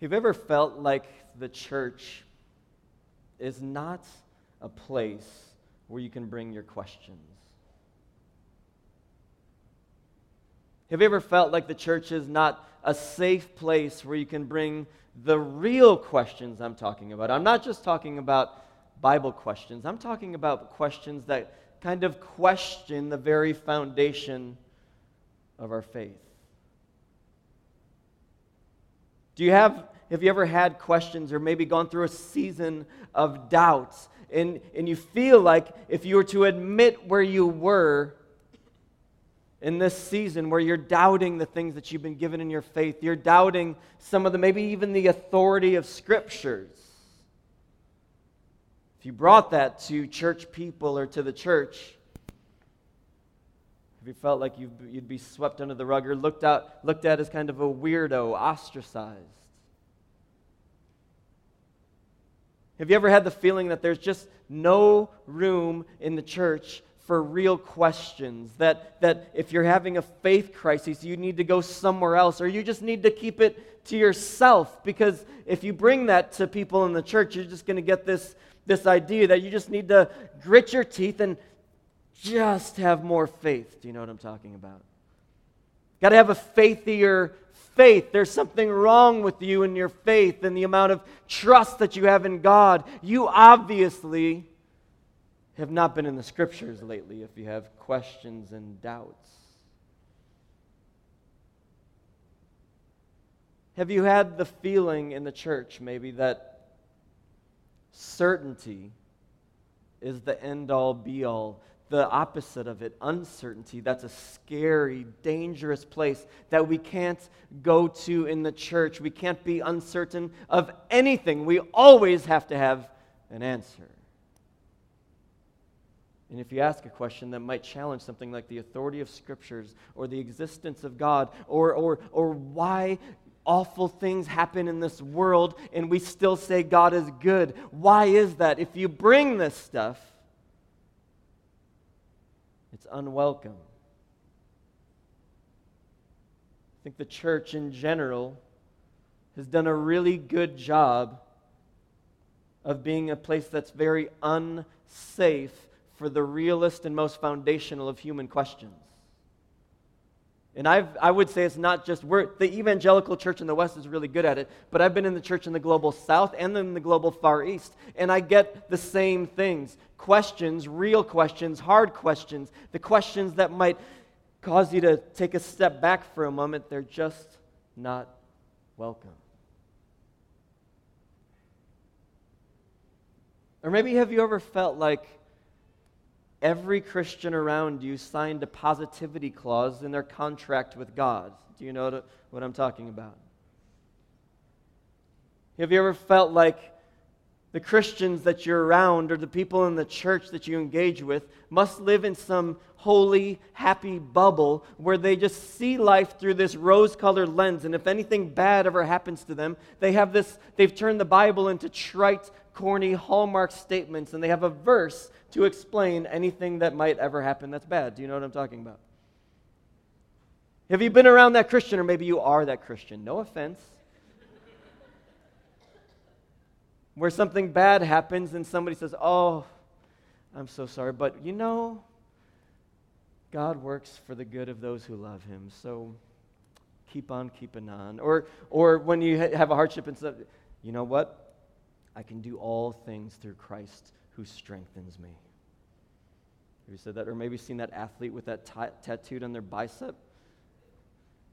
Have you ever felt like the church is not a place where you can bring your questions? Have you ever felt like the church is not a safe place where you can bring the real questions I'm talking about? I'm not just talking about Bible questions, I'm talking about questions that kind of question the very foundation of our faith. Do you have, have you ever had questions or maybe gone through a season of doubts and, and you feel like if you were to admit where you were in this season where you're doubting the things that you've been given in your faith, you're doubting some of the, maybe even the authority of scriptures. If you brought that to church people or to the church, if you felt like you'd be swept under the rug or looked, out, looked at as kind of a weirdo, ostracized? Have you ever had the feeling that there's just no room in the church for real questions? That, that if you're having a faith crisis, you need to go somewhere else, or you just need to keep it to yourself? Because if you bring that to people in the church, you're just going to get this, this idea that you just need to grit your teeth and just have more faith. Do you know what I'm talking about? Got to have a faithier faith. There's something wrong with you and your faith and the amount of trust that you have in God. You obviously have not been in the scriptures lately if you have questions and doubts. Have you had the feeling in the church, maybe, that certainty is the end all be all? The opposite of it, uncertainty. That's a scary, dangerous place that we can't go to in the church. We can't be uncertain of anything. We always have to have an answer. And if you ask a question that might challenge something like the authority of scriptures or the existence of God or, or, or why awful things happen in this world and we still say God is good, why is that? If you bring this stuff, it's unwelcome. I think the church in general has done a really good job of being a place that's very unsafe for the realest and most foundational of human questions. And I've, I would say it's not just, we're, the evangelical church in the West is really good at it, but I've been in the church in the global South and in the global Far East, and I get the same things questions, real questions, hard questions, the questions that might cause you to take a step back for a moment, they're just not welcome. Or maybe have you ever felt like, every Christian around you signed a positivity clause in their contract with God. Do you know what I'm talking about? Have you ever felt like the Christians that you're around or the people in the church that you engage with must live in some holy, happy bubble where they just see life through this rose colored lens. And if anything bad ever happens to them, they have this, they've turned the Bible into trite, corny Hallmark statements, and they have a verse to explain anything that might ever happen that's bad. Do you know what I'm talking about? Have you been around that Christian, or maybe you are that Christian? No offense. Where something bad happens and somebody says, Oh, I'm so sorry, but you know, God works for the good of those who love him, so keep on keeping on. Or, or when you have a hardship and stuff, you know what? I can do all things through Christ who strengthens me. Have you said that? Or maybe seen that athlete with that t- tattooed on their bicep?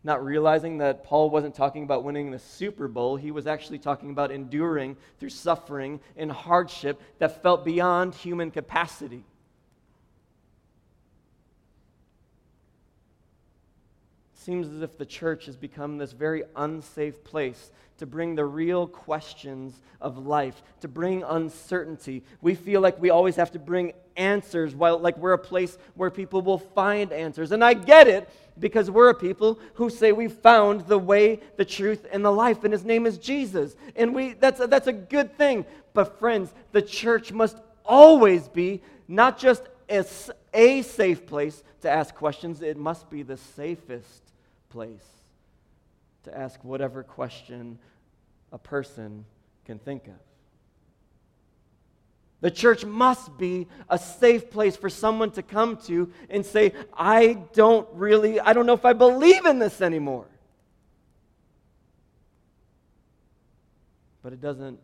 Not realizing that Paul wasn't talking about winning the Super Bowl, he was actually talking about enduring through suffering and hardship that felt beyond human capacity. Seems as if the church has become this very unsafe place to bring the real questions of life, to bring uncertainty. We feel like we always have to bring answers, while like we're a place where people will find answers. And I get it because we're a people who say we found the way, the truth, and the life, and his name is Jesus. And we that's a, that's a good thing. But friends, the church must always be not just a, a safe place to ask questions, it must be the safest place to ask whatever question a person can think of. The church must be a safe place for someone to come to and say, I don't really, I don't know if I believe in this anymore. But it doesn't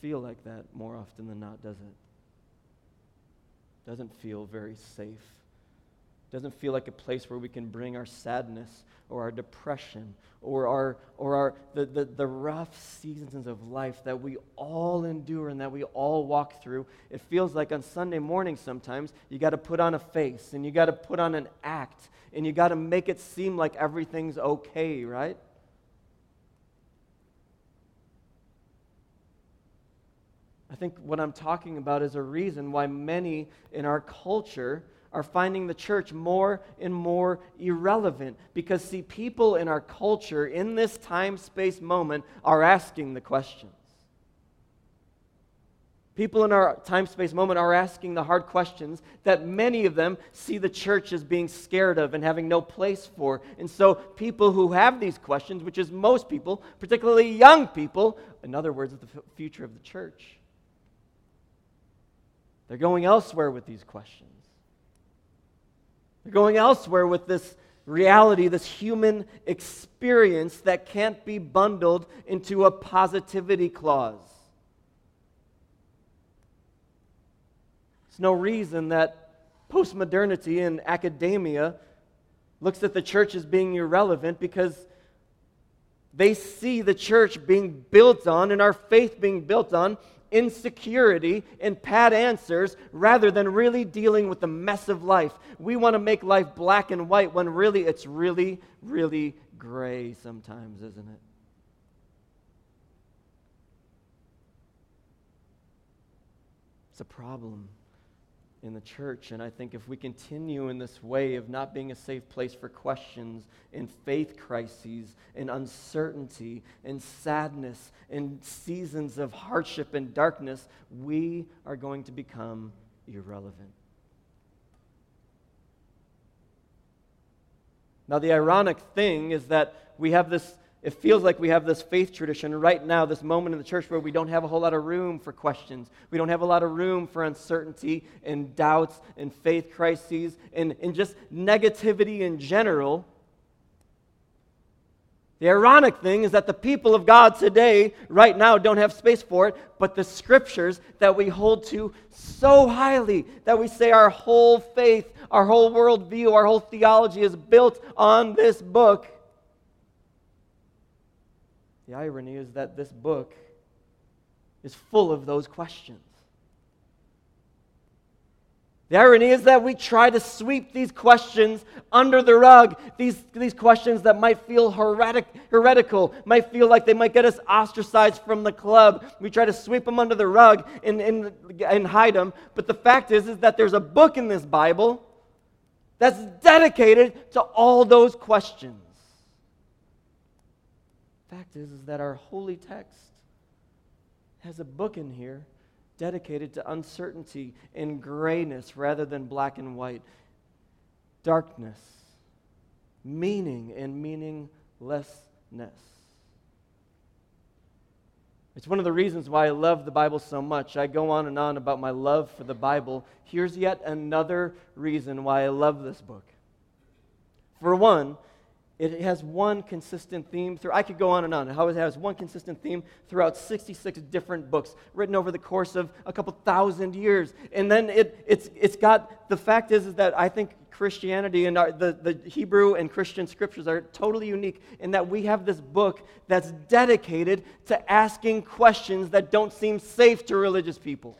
feel like that more often than not, does it? Doesn't feel very safe. Doesn't feel like a place where we can bring our sadness or our depression or our or our the, the, the rough seasons of life that we all endure and that we all walk through. It feels like on Sunday morning sometimes you got to put on a face and you got to put on an act and you got to make it seem like everything's okay, right? I think what I'm talking about is a reason why many in our culture are finding the church more and more irrelevant. Because, see, people in our culture in this time space moment are asking the questions. People in our time space moment are asking the hard questions that many of them see the church as being scared of and having no place for. And so, people who have these questions, which is most people, particularly young people, in other words, the future of the church, they're going elsewhere with these questions. They're going elsewhere with this reality, this human experience that can't be bundled into a positivity clause. It's no reason that postmodernity and academia looks at the church as being irrelevant because they see the church being built on and our faith being built on insecurity and pat answers rather than really dealing with the mess of life. We want to make life black and white when really it's really, really gray sometimes, isn't it? It's a problem in the church. And I think if we continue in this way of not being a safe place for questions and faith crises and uncertainty and sadness and seasons of hardship and darkness, we are going to become irrelevant. Now, the ironic thing is that we have this it feels like we have this faith tradition right now, this moment in the church where we don't have a whole lot of room for questions. We don't have a lot of room for uncertainty and doubts and faith crises and, and just negativity in general. The ironic thing is that the people of God today, right now, don't have space for it, but the scriptures that we hold to so highly that we say our whole faith, our whole worldview, our whole theology is built on this book the irony is that this book is full of those questions. The irony is that we try to sweep these questions under the rug, these, these questions that might feel heretic, heretical, might feel like they might get us ostracized from the club. We try to sweep them under the rug and, and, and hide them. But the fact is, is that there's a book in this Bible that's dedicated to all those questions fact is, is that our holy text has a book in here dedicated to uncertainty and grayness rather than black and white, darkness, meaning and meaninglessness. It's one of the reasons why I love the Bible so much. I go on and on about my love for the Bible. Here's yet another reason why I love this book. For one, it has one consistent theme through i could go on and on. It has one consistent theme throughout 66 different books written over the course of a couple thousand years. And then it, it's, it's got the fact is, is that i think christianity and our, the, the hebrew and christian scriptures are totally unique in that we have this book that's dedicated to asking questions that don't seem safe to religious people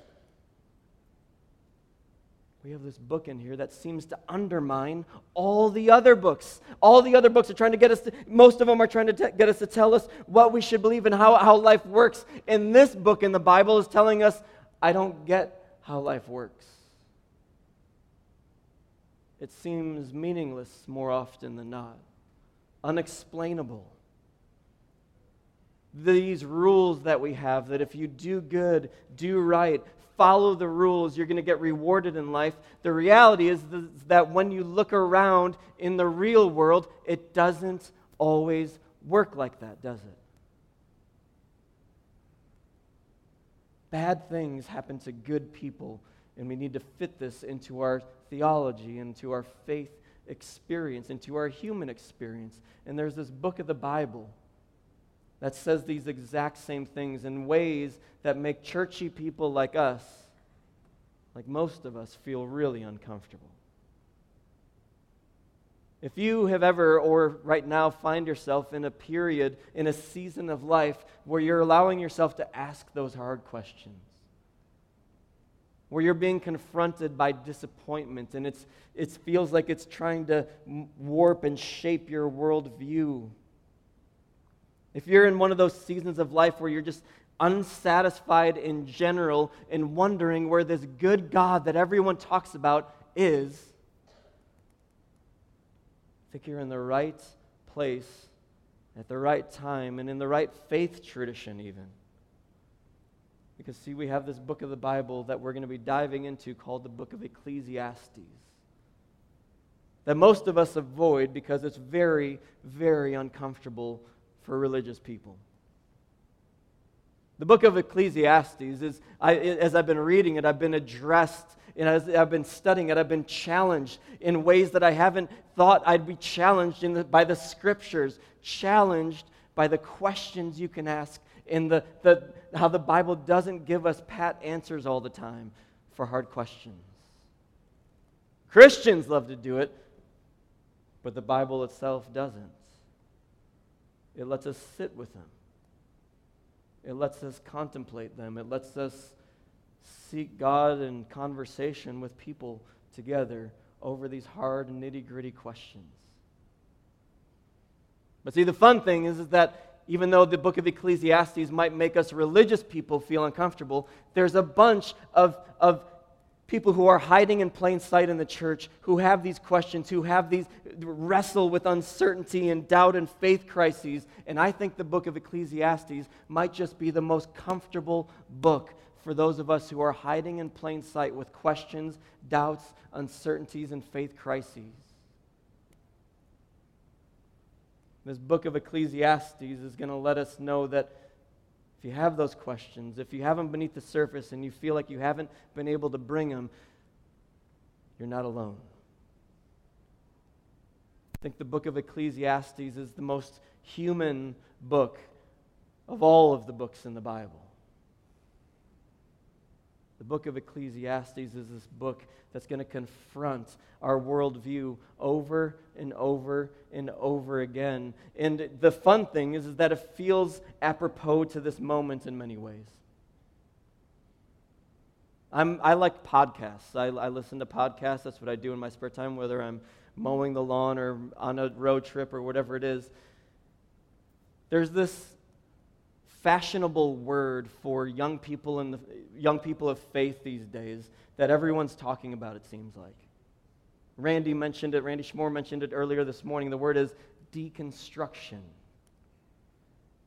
we have this book in here that seems to undermine all the other books. All the other books are trying to get us to, most of them are trying to get us to tell us what we should believe and how, how life works. And this book in the Bible is telling us, I don't get how life works. It seems meaningless more often than not, unexplainable. These rules that we have that if you do good, do right, follow the rules, you're going to get rewarded in life. The reality is that when you look around in the real world, it doesn't always work like that, does it? bad things happen to good people, and we need to fit this into our theology, into our faith experience, into our human experience. And there's this book of the Bible that says these exact same things in ways that make churchy people like us, like most of us, feel really uncomfortable. If you have ever, or right now, find yourself in a period, in a season of life where you're allowing yourself to ask those hard questions, where you're being confronted by disappointment and it's, it feels like it's trying to warp and shape your worldview. If you're in one of those seasons of life where you're just unsatisfied in general and wondering where this good God that everyone talks about is, think you're in the right place at the right time and in the right faith tradition, even. Because, see, we have this book of the Bible that we're going to be diving into called the book of Ecclesiastes. That most of us avoid because it's very, very uncomfortable for religious people. The book of Ecclesiastes is, I, as I've been reading it, I've been addressed and as I've been studying it, I've been challenged in ways that I haven't thought I'd be challenged the, by the scriptures, challenged by the questions you can ask, and the, the, how the Bible doesn't give us pat answers all the time for hard questions. Christians love to do it, but the Bible itself doesn't. It lets us sit with them. It lets us contemplate them. It lets us seek God in conversation with people together over these hard, nitty gritty questions. But see, the fun thing is, is that even though the book of Ecclesiastes might make us religious people feel uncomfortable, there's a bunch of, of people who are hiding in plain sight in the church, who have these questions, who have these wrestle with uncertainty and doubt and faith crises. And I think the book of Ecclesiastes might just be the most comfortable book for those of us who are hiding in plain sight with questions, doubts, uncertainties, and faith crises. This book of Ecclesiastes is going to let us know that if you have those questions, if you have them beneath the surface and you feel like you haven't been able to bring them, you're not alone. I think the book of Ecclesiastes is the most human book of all of the books in the Bible. The book of Ecclesiastes is this book that's going to confront our worldview over and over and over again. And the fun thing is, is that it feels apropos to this moment in many ways. I'm, I like podcasts. I, I listen to podcasts. That's what I do in my spare time, whether I'm mowing the lawn or on a road trip or whatever it is. There's this fashionable word for young people and young people of faith these days that everyone's talking about, it seems like. Randy mentioned it, Randy Schmore mentioned it earlier this morning. The word is deconstruction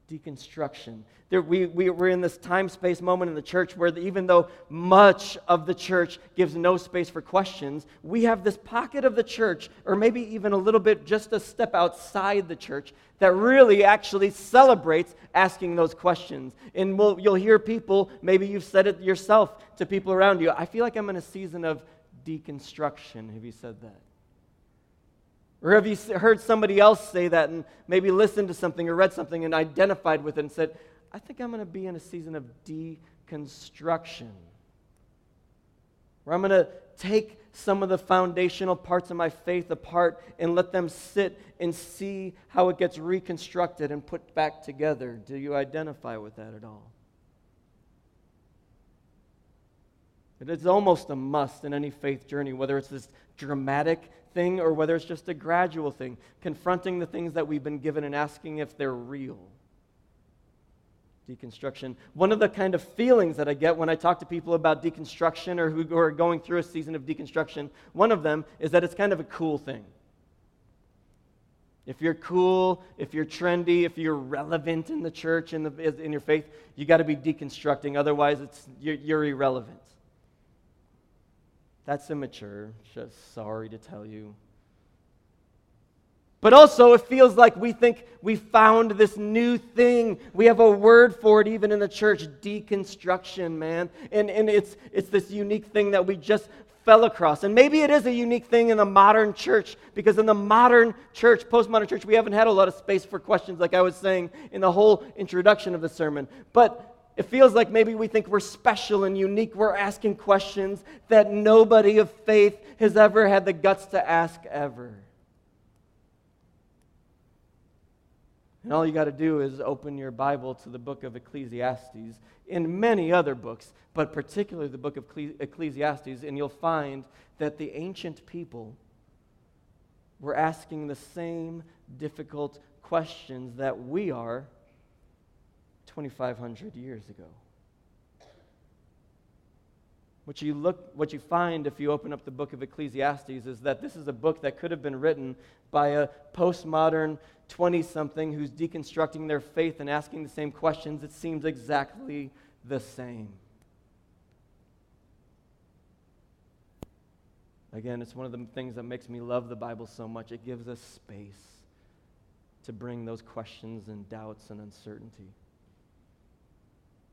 deconstruction. There, we, we, we're in this time space moment in the church where the, even though much of the church gives no space for questions, we have this pocket of the church, or maybe even a little bit just a step outside the church, that really actually celebrates asking those questions. And we'll, you'll hear people, maybe you've said it yourself to people around you, I feel like I'm in a season of deconstruction. Have you said that? Or have you heard somebody else say that and maybe listened to something or read something and identified with it and said, I think I'm going to be in a season of deconstruction? Where I'm going to take some of the foundational parts of my faith apart and let them sit and see how it gets reconstructed and put back together. Do you identify with that at all? It is almost a must in any faith journey, whether it's this dramatic thing or whether it's just a gradual thing, confronting the things that we've been given and asking if they're real. Deconstruction. One of the kind of feelings that I get when I talk to people about deconstruction or who are going through a season of deconstruction, one of them is that it's kind of a cool thing. If you're cool, if you're trendy, if you're relevant in the church, in, the, in your faith, you got to be deconstructing. Otherwise, it's, you're, you're irrelevant. That's immature, just sorry to tell you. But also, it feels like we think we found this new thing. We have a word for it even in the church deconstruction, man. And, and it's, it's this unique thing that we just fell across. And maybe it is a unique thing in the modern church because in the modern church, postmodern church, we haven't had a lot of space for questions, like I was saying in the whole introduction of the sermon. But it feels like maybe we think we're special and unique. We're asking questions that nobody of faith has ever had the guts to ask ever. And all you got to do is open your Bible to the book of Ecclesiastes in many other books, but particularly the book of Ecclesiastes, and you'll find that the ancient people were asking the same difficult questions that we are 2,500 years ago. What you, look, what you find if you open up the book of Ecclesiastes is that this is a book that could have been written by a postmodern 20 something who's deconstructing their faith and asking the same questions. It seems exactly the same. Again, it's one of the things that makes me love the Bible so much. It gives us space to bring those questions and doubts and uncertainty.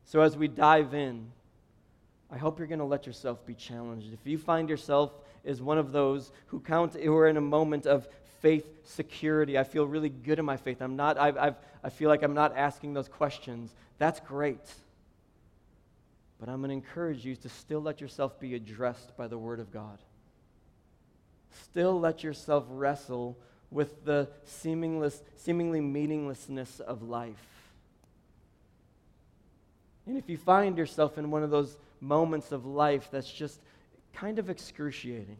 So, as we dive in, I hope you're going to let yourself be challenged. If you find yourself as one of those who count who are in a moment of faith security, I feel really good in my faith. I'm not, I've, I've, I feel like I'm not asking those questions. That's great. But I'm going to encourage you to still let yourself be addressed by the Word of God. Still let yourself wrestle with the seamless, seemingly meaninglessness of life. And if you find yourself in one of those moments of life that's just kind of excruciating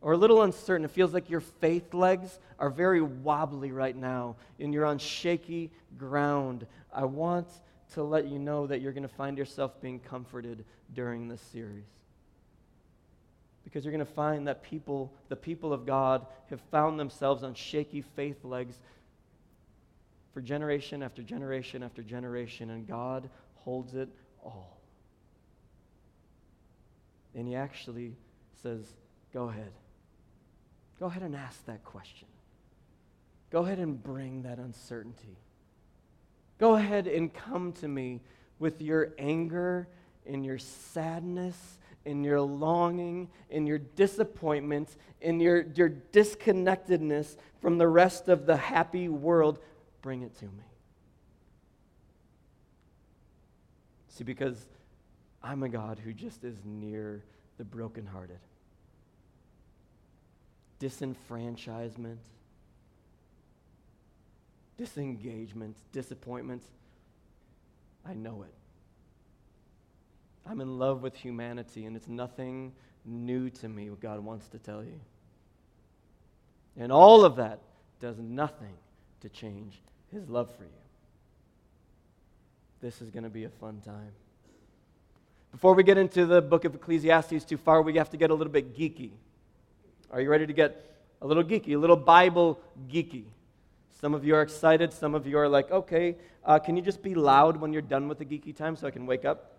or a little uncertain, it feels like your faith legs are very wobbly right now and you're on shaky ground, I want to let you know that you're going to find yourself being comforted during this series. Because you're going to find that people, the people of God, have found themselves on shaky faith legs for generation after generation after generation, and God holds it all. And He actually says, Go ahead. Go ahead and ask that question. Go ahead and bring that uncertainty. Go ahead and come to me with your anger and your sadness and your longing and your disappointment and your, your disconnectedness from the rest of the happy world Bring it to me. See, because I'm a God who just is near the brokenhearted. Disenfranchisement, disengagement, disappointment. I know it. I'm in love with humanity, and it's nothing new to me what God wants to tell you. And all of that does nothing to change his love for you. This is going to be a fun time. Before we get into the book of Ecclesiastes too far, we have to get a little bit geeky. Are you ready to get a little geeky, a little Bible geeky? Some of you are excited. Some of you are like, okay, uh, can you just be loud when you're done with the geeky time so I can wake up?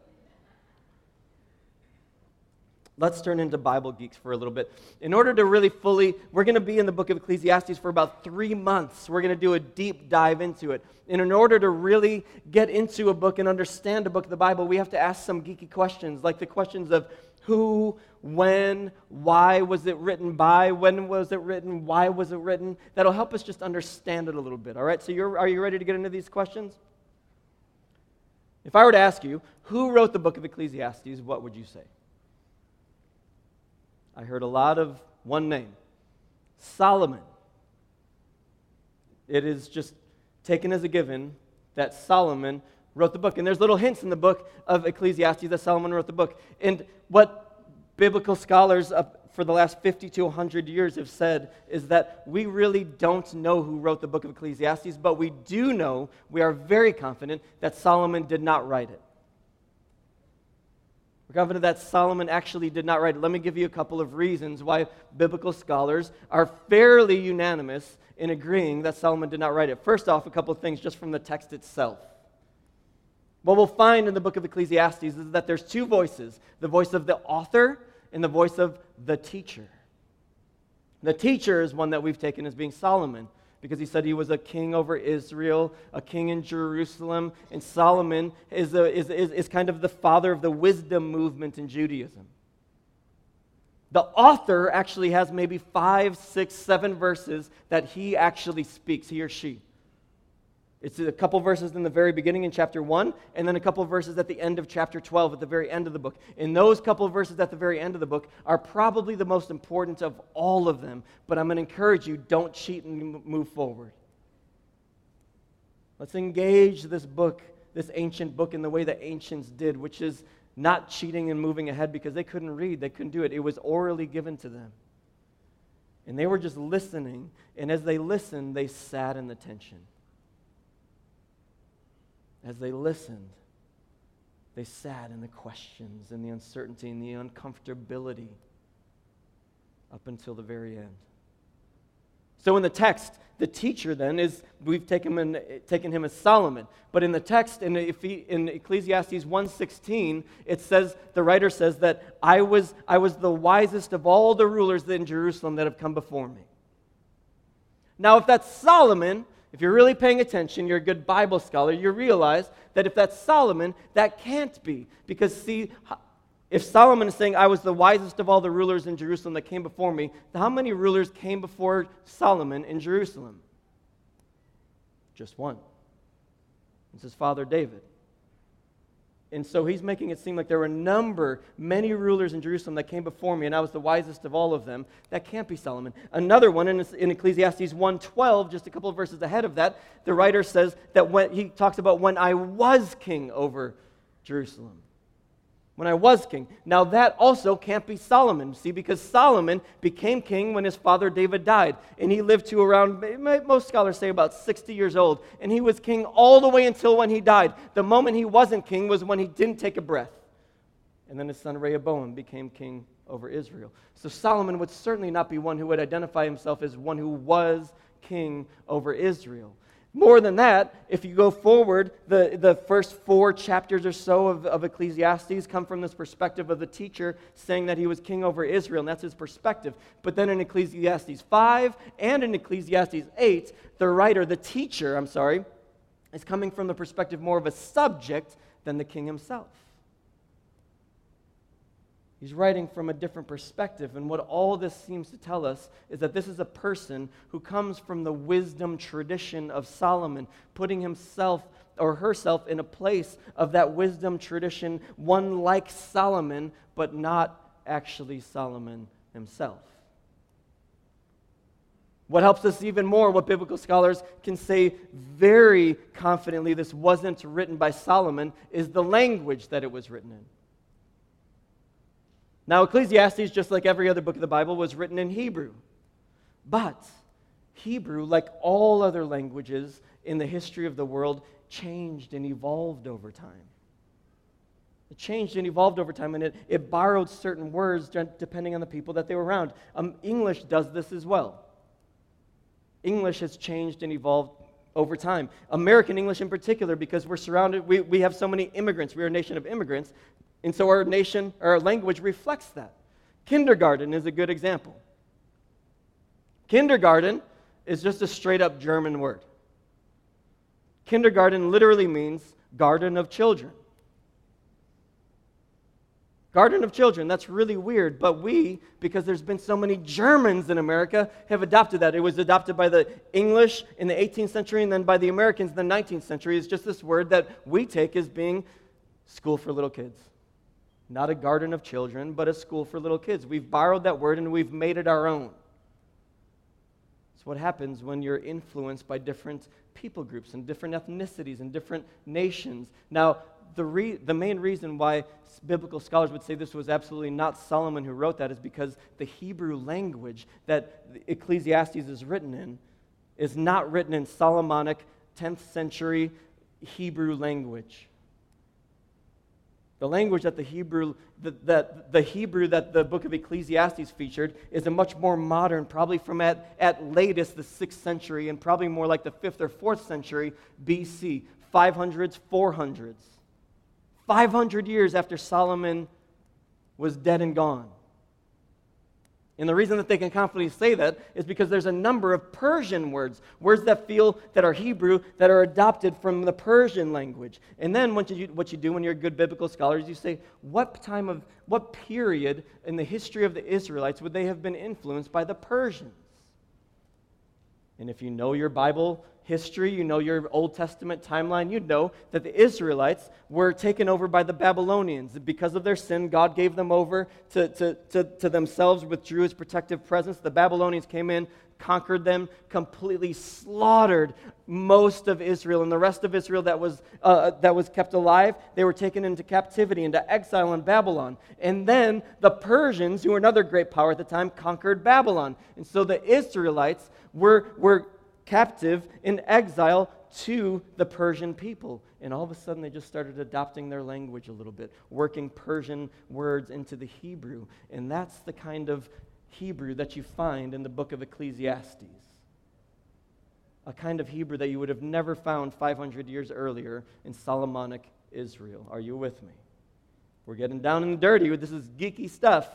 Let's turn into Bible geeks for a little bit. In order to really fully, we're going to be in the book of Ecclesiastes for about three months. We're going to do a deep dive into it. And in order to really get into a book and understand a book of the Bible, we have to ask some geeky questions, like the questions of who, when, why was it written by, when was it written, why was it written. That'll help us just understand it a little bit. All right, so are you ready to get into these questions? If I were to ask you, who wrote the book of Ecclesiastes, what would you say? I heard a lot of one name Solomon. It is just taken as a given that Solomon wrote the book. And there's little hints in the book of Ecclesiastes that Solomon wrote the book. And what biblical scholars for the last 50 to 100 years have said is that we really don't know who wrote the book of Ecclesiastes, but we do know, we are very confident, that Solomon did not write it. We're confident that Solomon actually did not write it. Let me give you a couple of reasons why biblical scholars are fairly unanimous in agreeing that Solomon did not write it. First off, a couple of things just from the text itself. What we'll find in the book of Ecclesiastes is that there's two voices the voice of the author and the voice of the teacher. The teacher is one that we've taken as being Solomon because he said he was a king over Israel, a king in Jerusalem, and Solomon is, a, is, is, is kind of the father of the wisdom movement in Judaism. The author actually has maybe five, six, seven verses that he actually speaks, he or she. It's a couple verses in the very beginning in chapter 1, and then a couple verses at the end of chapter 12, at the very end of the book. And those couple verses at the very end of the book are probably the most important of all of them. But I'm going to encourage you don't cheat and move forward. Let's engage this book, this ancient book, in the way the ancients did, which is not cheating and moving ahead because they couldn't read, they couldn't do it. It was orally given to them. And they were just listening, and as they listened, they sat in the tension as they listened, they sat in the questions and the uncertainty and the uncomfortability up until the very end. So in the text, the teacher then is, we've taken him, taken him as Solomon. But in the text, in, in Ecclesiastes 1.16, it says, the writer says that I was, I was the wisest of all the rulers in Jerusalem that have come before me. Now, if that's Solomon, if you're really paying attention, you're a good Bible scholar, you realize that if that's Solomon, that can't be. Because, see, if Solomon is saying, I was the wisest of all the rulers in Jerusalem that came before me, how many rulers came before Solomon in Jerusalem? Just one. It's his father David. And so he's making it seem like there were a number, many rulers in Jerusalem that came before me, and I was the wisest of all of them. That can't be Solomon. Another one in, in Ecclesiastes 1.12, just a couple of verses ahead of that, the writer says that when, he talks about when I was king over Jerusalem when I was king. Now, that also can't be Solomon, see, because Solomon became king when his father David died. And he lived to around, most scholars say about 60 years old. And he was king all the way until when he died. The moment he wasn't king was when he didn't take a breath. And then his son Rehoboam became king over Israel. So Solomon would certainly not be one who would identify himself as one who was king over Israel. More than that, if you go forward, the, the first four chapters or so of, of Ecclesiastes come from this perspective of the teacher saying that he was king over Israel, and that's his perspective. But then in Ecclesiastes 5 and in Ecclesiastes 8, the writer, the teacher, I'm sorry, is coming from the perspective more of a subject than the king himself. He's writing from a different perspective. And what all this seems to tell us is that this is a person who comes from the wisdom tradition of Solomon, putting himself or herself in a place of that wisdom tradition, one like Solomon, but not actually Solomon himself. What helps us even more, what biblical scholars can say very confidently this wasn't written by Solomon, is the language that it was written in. Now, Ecclesiastes, just like every other book of the Bible, was written in Hebrew. But Hebrew, like all other languages in the history of the world, changed and evolved over time. It changed and evolved over time, and it, it borrowed certain words depending on the people that they were around. Um, English does this as well. English has changed and evolved over time. American English, in particular, because we're surrounded, we, we have so many immigrants. We're a nation of immigrants. And so our nation, our language reflects that. Kindergarten is a good example. Kindergarten is just a straight up German word. Kindergarten literally means garden of children. Garden of children, that's really weird, but we, because there's been so many Germans in America, have adopted that. It was adopted by the English in the 18th century and then by the Americans in the 19th century. It's just this word that we take as being school for little kids. Not a garden of children, but a school for little kids. We've borrowed that word and we've made it our own. It's what happens when you're influenced by different people groups and different ethnicities and different nations. Now, the, re- the main reason why biblical scholars would say this was absolutely not Solomon who wrote that is because the Hebrew language that Ecclesiastes is written in is not written in Solomonic 10th century Hebrew language. The language that the Hebrew that, that the Hebrew that the book of Ecclesiastes featured is a much more modern, probably from at, at latest the sixth century, and probably more like the fifth or fourth century BC, 500s, 400s. 500 years after Solomon was dead and gone. And the reason that they can confidently say that is because there's a number of Persian words, words that feel that are Hebrew, that are adopted from the Persian language. And then what you, what you do when you're a good biblical scholar is you say, what time of, what period in the history of the Israelites would they have been influenced by the Persians? And if you know your Bible history, you know your Old Testament timeline, you know that the Israelites were taken over by the Babylonians. Because of their sin, God gave them over to, to, to, to themselves, withdrew his protective presence. The Babylonians came in, conquered them, completely slaughtered most of Israel. And the rest of Israel that was, uh, that was kept alive, they were taken into captivity, into exile in Babylon. And then the Persians, who were another great power at the time, conquered Babylon. And so the Israelites were, were captive in exile to the Persian people. And all of a sudden, they just started adopting their language a little bit, working Persian words into the Hebrew. And that's the kind of Hebrew that you find in the book of Ecclesiastes. A kind of Hebrew that you would have never found 500 years earlier in Solomonic Israel. Are you with me? We're getting down and dirty. This is geeky stuff.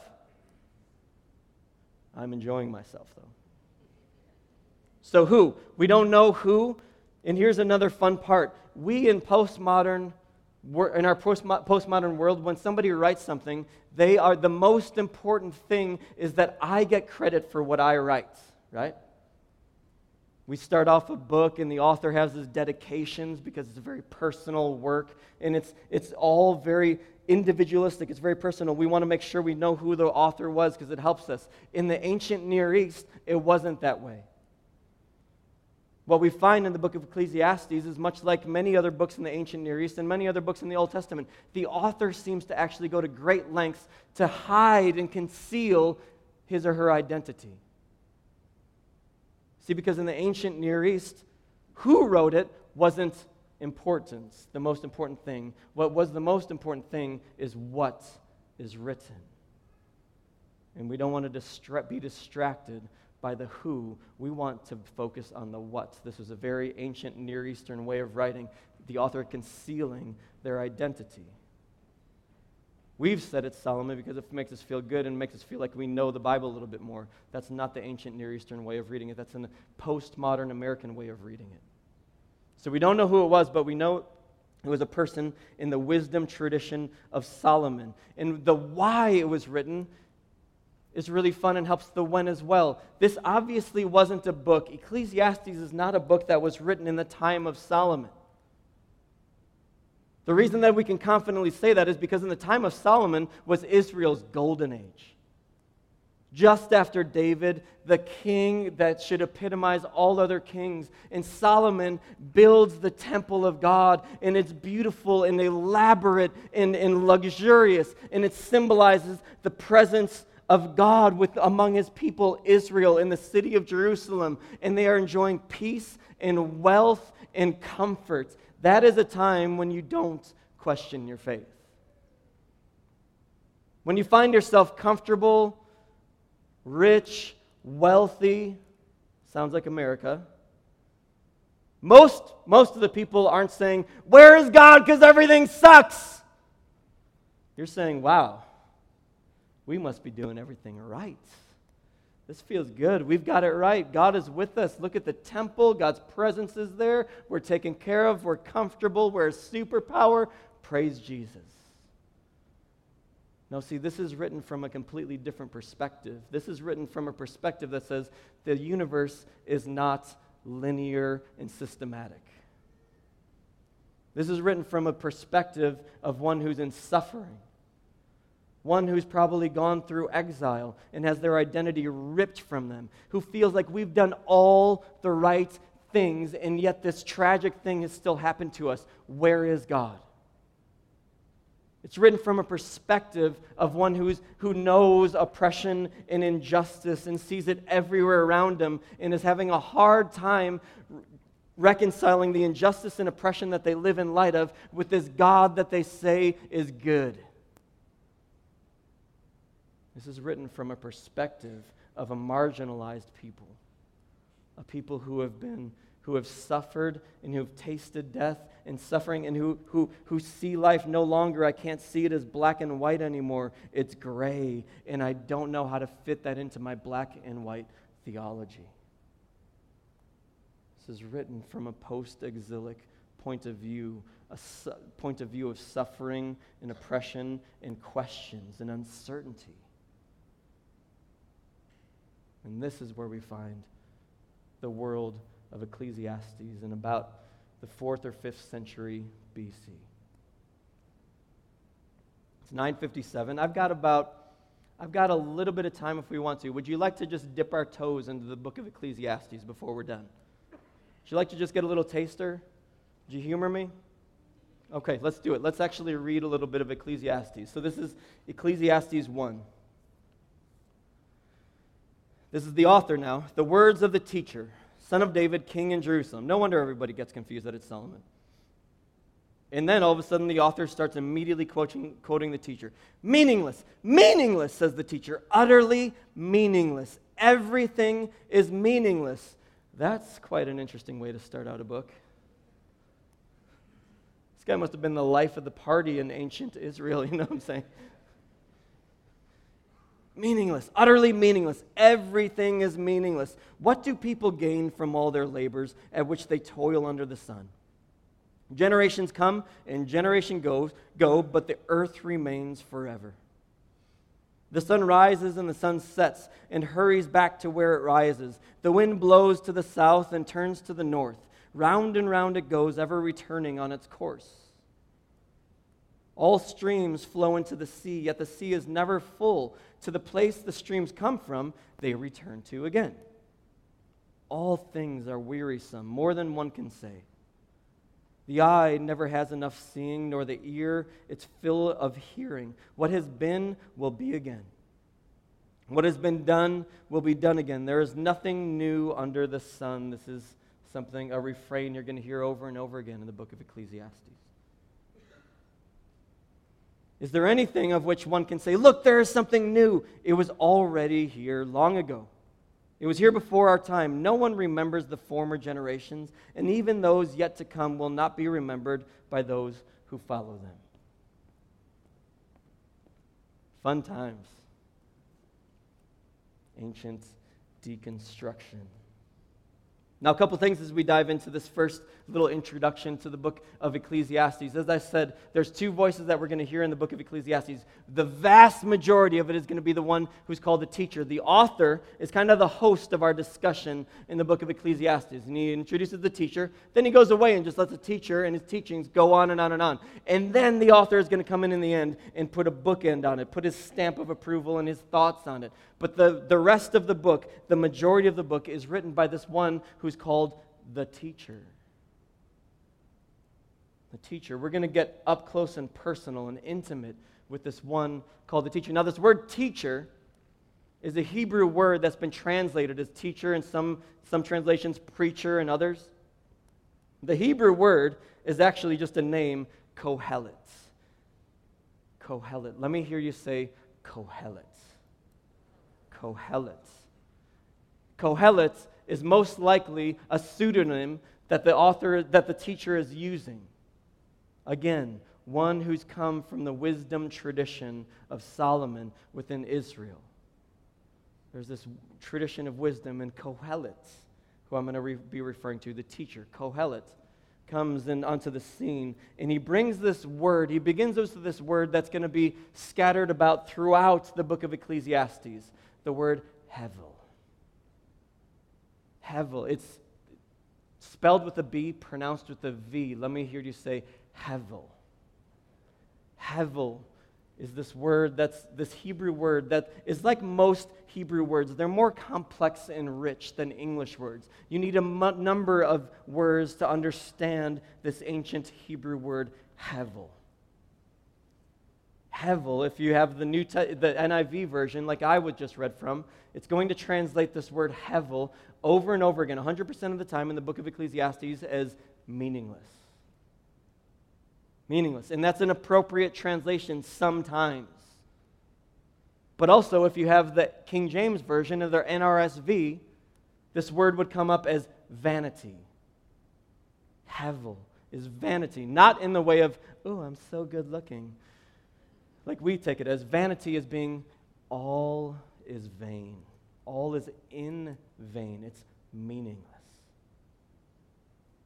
I'm enjoying myself, though. So, who? We don't know who. And here's another fun part. We in postmodern in our postmodern world, when somebody writes something, they are the most important thing is that I get credit for what I write, right? We start off a book, and the author has his dedications because it's a very personal work, and it's, it's all very individualistic, it's very personal. We want to make sure we know who the author was because it helps us. In the ancient Near East, it wasn't that way. What we find in the book of Ecclesiastes is much like many other books in the ancient Near East and many other books in the Old Testament. The author seems to actually go to great lengths to hide and conceal his or her identity. See, because in the ancient Near East, who wrote it wasn't important, the most important thing. What was the most important thing is what is written. And we don't want to distra- be distracted by the who, we want to focus on the what. This was a very ancient Near Eastern way of writing, the author concealing their identity. We've said it's Solomon because it makes us feel good and makes us feel like we know the Bible a little bit more. That's not the ancient Near Eastern way of reading it, that's a postmodern American way of reading it. So we don't know who it was, but we know it was a person in the wisdom tradition of Solomon. And the why it was written is really fun and helps the when as well. This obviously wasn't a book. Ecclesiastes is not a book that was written in the time of Solomon. The reason that we can confidently say that is because in the time of Solomon was Israel's golden age. Just after David, the king that should epitomize all other kings. And Solomon builds the temple of God, and it's beautiful and elaborate and, and luxurious, and it symbolizes the presence of God with, among his people Israel in the city of Jerusalem, and they are enjoying peace and wealth and comfort. That is a time when you don't question your faith. When you find yourself comfortable, rich, wealthy, sounds like America. Most, most of the people aren't saying, Where is God? Because everything sucks. You're saying, Wow, we must be doing everything right. This feels good. We've got it right. God is with us. Look at the temple. God's presence is there. We're taken care of. We're comfortable. We're a superpower. Praise Jesus. Now, see, this is written from a completely different perspective. This is written from a perspective that says the universe is not linear and systematic. This is written from a perspective of one who's in suffering one who's probably gone through exile and has their identity ripped from them, who feels like we've done all the right things, and yet this tragic thing has still happened to us. Where is God? It's written from a perspective of one who's, who knows oppression and injustice and sees it everywhere around him and is having a hard time reconciling the injustice and oppression that they live in light of with this God that they say is good. This is written from a perspective of a marginalized people, a people who have been who have suffered and who have tasted death and suffering and who, who, who see life no longer. I can't see it as black and white anymore. It's gray, and I don't know how to fit that into my black and white theology. This is written from a post exilic point of view, a su- point of view of suffering and oppression and questions and uncertainty. And this is where we find the world of Ecclesiastes in about the fourth or fifth century BC. It's 957. I've got about I've got a little bit of time if we want to. Would you like to just dip our toes into the book of Ecclesiastes before we're done? Would you like to just get a little taster? Do you humor me? Okay, let's do it. Let's actually read a little bit of Ecclesiastes. So this is Ecclesiastes 1. This is the author now. The words of the teacher, son of David, king in Jerusalem. No wonder everybody gets confused that it's Solomon. And then all of a sudden, the author starts immediately quoting, quoting the teacher. Meaningless, meaningless, says the teacher. Utterly meaningless. Everything is meaningless. That's quite an interesting way to start out a book. This guy must have been the life of the party in ancient Israel, you know what I'm saying? Meaningless, utterly meaningless. Everything is meaningless. What do people gain from all their labors at which they toil under the sun? Generations come and generation goes, go, but the earth remains forever. The sun rises and the sun sets and hurries back to where it rises. The wind blows to the south and turns to the north. Round and round it goes, ever returning on its course. All streams flow into the sea, yet the sea is never full. To the place the streams come from, they return to again. All things are wearisome, more than one can say. The eye never has enough seeing, nor the ear its fill of hearing. What has been will be again. What has been done will be done again. There is nothing new under the sun. This is something, a refrain you're going to hear over and over again in the book of Ecclesiastes. Is there anything of which one can say, look, there is something new? It was already here long ago. It was here before our time. No one remembers the former generations, and even those yet to come will not be remembered by those who follow them. Fun times. Ancient deconstruction. Now, a couple things as we dive into this first little introduction to the book of Ecclesiastes. As I said, there's two voices that we're going to hear in the book of Ecclesiastes. The vast majority of it is going to be the one who's called the teacher. The author is kind of the host of our discussion in the book of Ecclesiastes. And he introduces the teacher, then he goes away and just lets the teacher and his teachings go on and on and on. And then the author is going to come in in the end and put a bookend on it, put his stamp of approval and his thoughts on it. But the, the rest of the book, the majority of the book, is written by this one who's called the teacher. The teacher. We're going to get up close and personal and intimate with this one called the teacher. Now, this word teacher is a Hebrew word that's been translated as teacher in some, some translations, preacher in others. The Hebrew word is actually just a name, Kohelet. Kohelet. Let me hear you say Kohelet. Kohelet. Kohelet is most likely a pseudonym that the author, that the teacher is using. Again, one who's come from the wisdom tradition of Solomon within Israel. There's this tradition of wisdom, and Kohelet, who I'm going to re- be referring to, the teacher, Kohelet, comes in onto the scene, and he brings this word. He begins with this word that's going to be scattered about throughout the book of Ecclesiastes the word Hevel. Hevel. It's spelled with a B, pronounced with a V. Let me hear you say Hevel. Hevel is this word that's this Hebrew word that is like most Hebrew words. They're more complex and rich than English words. You need a m- number of words to understand this ancient Hebrew word, Hevel. Hevel, if you have the new te- the NIV version, like I would just read from, it's going to translate this word Hevel over and over again, 100% of the time in the book of Ecclesiastes, as meaningless. Meaningless. And that's an appropriate translation sometimes. But also, if you have the King James version of their NRSV, this word would come up as vanity. Hevel is vanity. Not in the way of, oh, I'm so good looking. Like we take it as vanity as being all is vain, all is in vain. It's meaningless.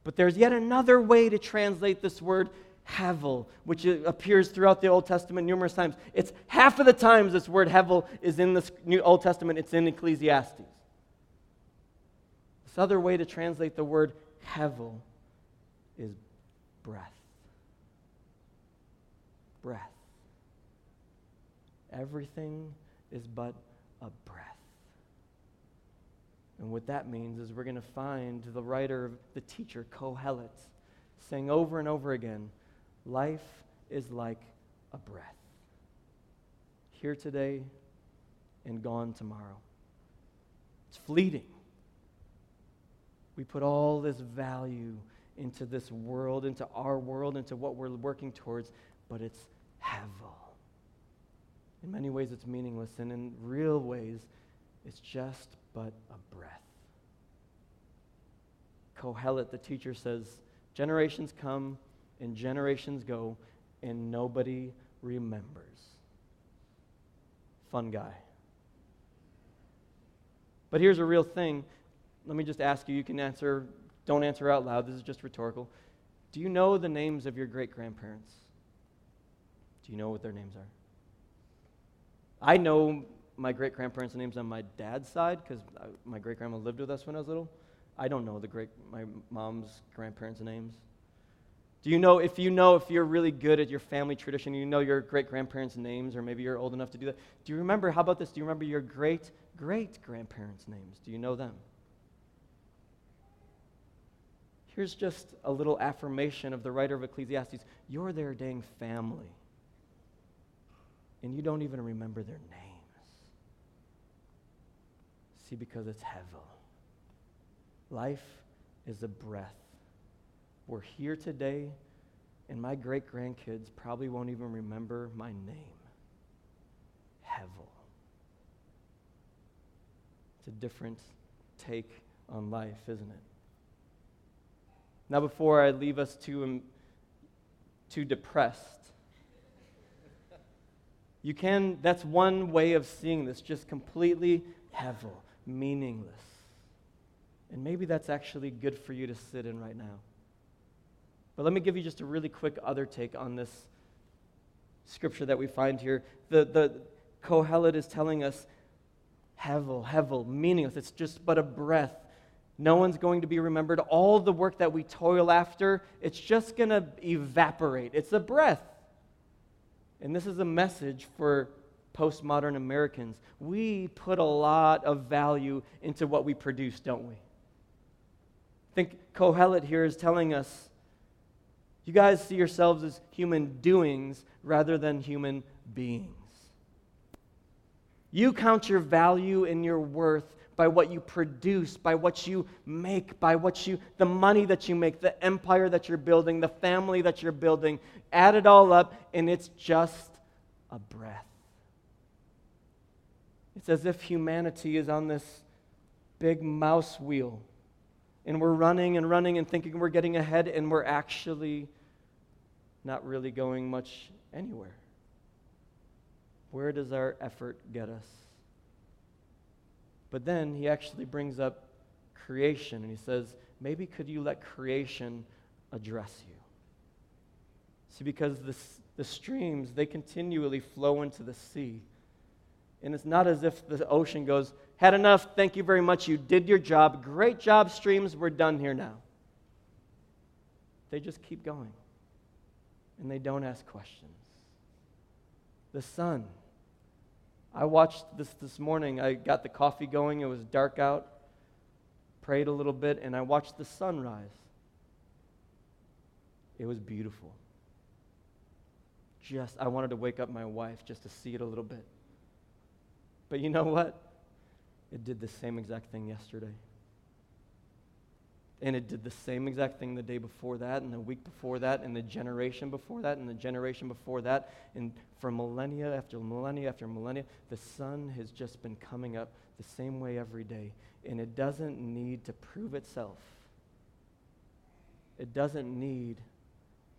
But there's yet another way to translate this word hevel, which appears throughout the Old Testament numerous times. It's half of the times this word hevel is in the New Old Testament, it's in Ecclesiastes. This other way to translate the word hevel is breath. Breath. Everything is but a breath. And what that means is we're going to find the writer, the teacher, Kohelet, saying over and over again life is like a breath. Here today and gone tomorrow. It's fleeting. We put all this value into this world, into our world, into what we're working towards, but it's hevel. In many ways, it's meaningless, and in real ways, it's just but a breath. Kohelet, the teacher, says, Generations come and generations go, and nobody remembers. Fun guy. But here's a real thing. Let me just ask you, you can answer, don't answer out loud, this is just rhetorical. Do you know the names of your great grandparents? Do you know what their names are? I know my great grandparents' names on my dad's side because my great grandma lived with us when I was little. I don't know the great my mom's grandparents' names. Do you know if you know if you're really good at your family tradition, you know your great grandparents' names, or maybe you're old enough to do that? Do you remember? How about this? Do you remember your great great grandparents' names? Do you know them? Here's just a little affirmation of the writer of Ecclesiastes. You're their dang family and you don't even remember their names. See, because it's hevel. Life is a breath. We're here today, and my great grandkids probably won't even remember my name. Hevel. It's a different take on life, isn't it? Now, before I leave us too, um, too depressed, you can, that's one way of seeing this, just completely hevel, meaningless. And maybe that's actually good for you to sit in right now. But let me give you just a really quick other take on this scripture that we find here. The, the Kohelet is telling us hevel, hevel, meaningless. It's just but a breath. No one's going to be remembered. All the work that we toil after, it's just going to evaporate. It's a breath. And this is a message for postmodern Americans. We put a lot of value into what we produce, don't we? I think Kohelet here is telling us you guys see yourselves as human doings rather than human beings. You count your value and your worth by what you produce, by what you make, by what you, the money that you make, the empire that you're building, the family that you're building. Add it all up, and it's just a breath. It's as if humanity is on this big mouse wheel, and we're running and running and thinking we're getting ahead, and we're actually not really going much anywhere. Where does our effort get us? But then he actually brings up creation and he says, maybe could you let creation address you? See, because the, the streams, they continually flow into the sea. And it's not as if the ocean goes, had enough, thank you very much, you did your job, great job, streams, we're done here now. They just keep going. And they don't ask questions. The sun, I watched this this morning. I got the coffee going. It was dark out. Prayed a little bit, and I watched the sunrise. It was beautiful. Just, I wanted to wake up my wife just to see it a little bit. But you know what? It did the same exact thing yesterday. And it did the same exact thing the day before that, and the week before that, and the generation before that, and the generation before that. And for millennia after millennia after millennia, the sun has just been coming up the same way every day. And it doesn't need to prove itself, it doesn't need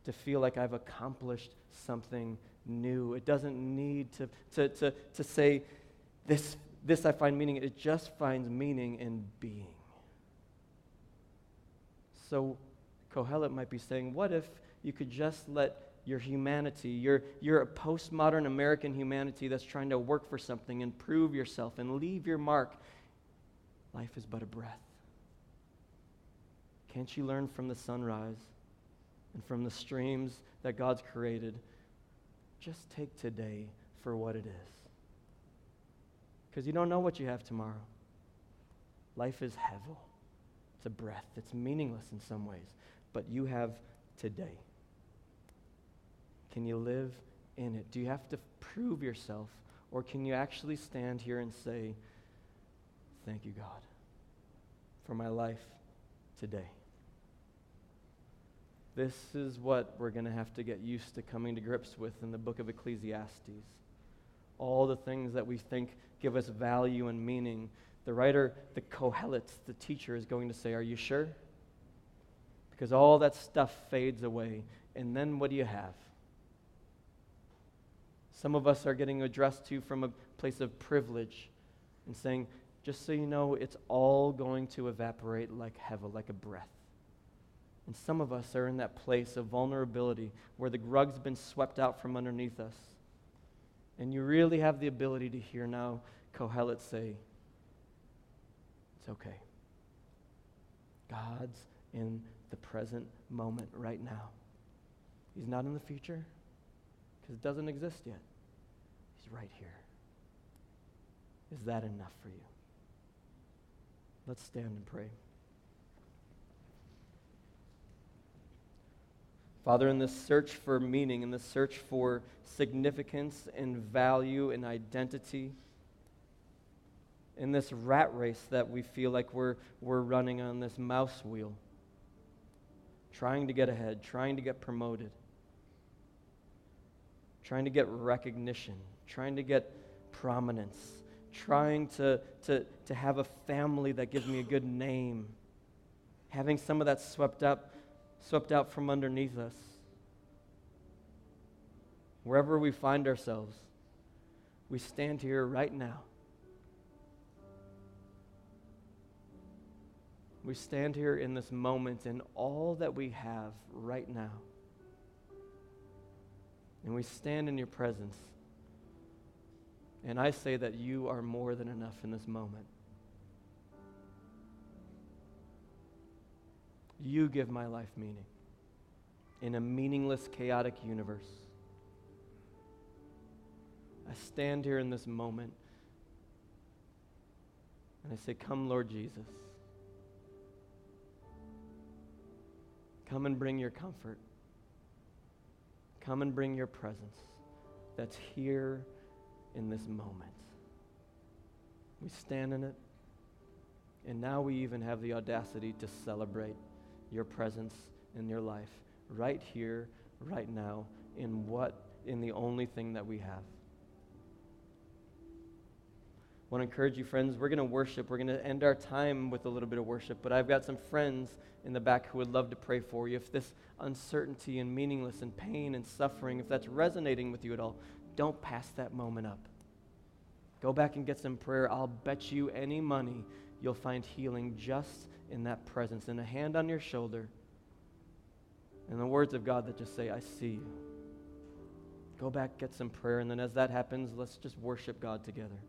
to feel like I've accomplished something new. It doesn't need to, to, to, to say, this, this I find meaning. It just finds meaning in being. So Kohelet might be saying, what if you could just let your humanity, your, your postmodern American humanity that's trying to work for something and prove yourself and leave your mark, life is but a breath. Can't you learn from the sunrise and from the streams that God's created? Just take today for what it is. Because you don't know what you have tomorrow. Life is hevel. It's a breath. It's meaningless in some ways. But you have today. Can you live in it? Do you have to prove yourself? Or can you actually stand here and say, Thank you, God, for my life today? This is what we're going to have to get used to coming to grips with in the book of Ecclesiastes. All the things that we think give us value and meaning. The writer, the Kohelet, the teacher, is going to say, Are you sure? Because all that stuff fades away. And then what do you have? Some of us are getting addressed to from a place of privilege and saying, just so you know, it's all going to evaporate like hevel, like a breath. And some of us are in that place of vulnerability where the rug's been swept out from underneath us. And you really have the ability to hear now Kohelet say, It's okay. God's in the present moment right now. He's not in the future because it doesn't exist yet. He's right here. Is that enough for you? Let's stand and pray. Father, in this search for meaning, in this search for significance and value and identity, in this rat race that we feel like we're, we're running on this mouse wheel, trying to get ahead, trying to get promoted, trying to get recognition, trying to get prominence, trying to, to, to have a family that gives me a good name, having some of that swept up, swept out from underneath us. Wherever we find ourselves, we stand here right now. We stand here in this moment and all that we have right now. And we stand in your presence. And I say that you are more than enough in this moment. You give my life meaning in a meaningless, chaotic universe. I stand here in this moment and I say, Come, Lord Jesus. Come and bring your comfort. Come and bring your presence that's here in this moment. We stand in it, and now we even have the audacity to celebrate your presence in your life right here, right now, in what, in the only thing that we have. Want to encourage you, friends. We're going to worship. We're going to end our time with a little bit of worship. But I've got some friends in the back who would love to pray for you. If this uncertainty and meaningless and pain and suffering, if that's resonating with you at all, don't pass that moment up. Go back and get some prayer. I'll bet you any money you'll find healing just in that presence, in a hand on your shoulder, and the words of God that just say, I see you. Go back, get some prayer, and then as that happens, let's just worship God together.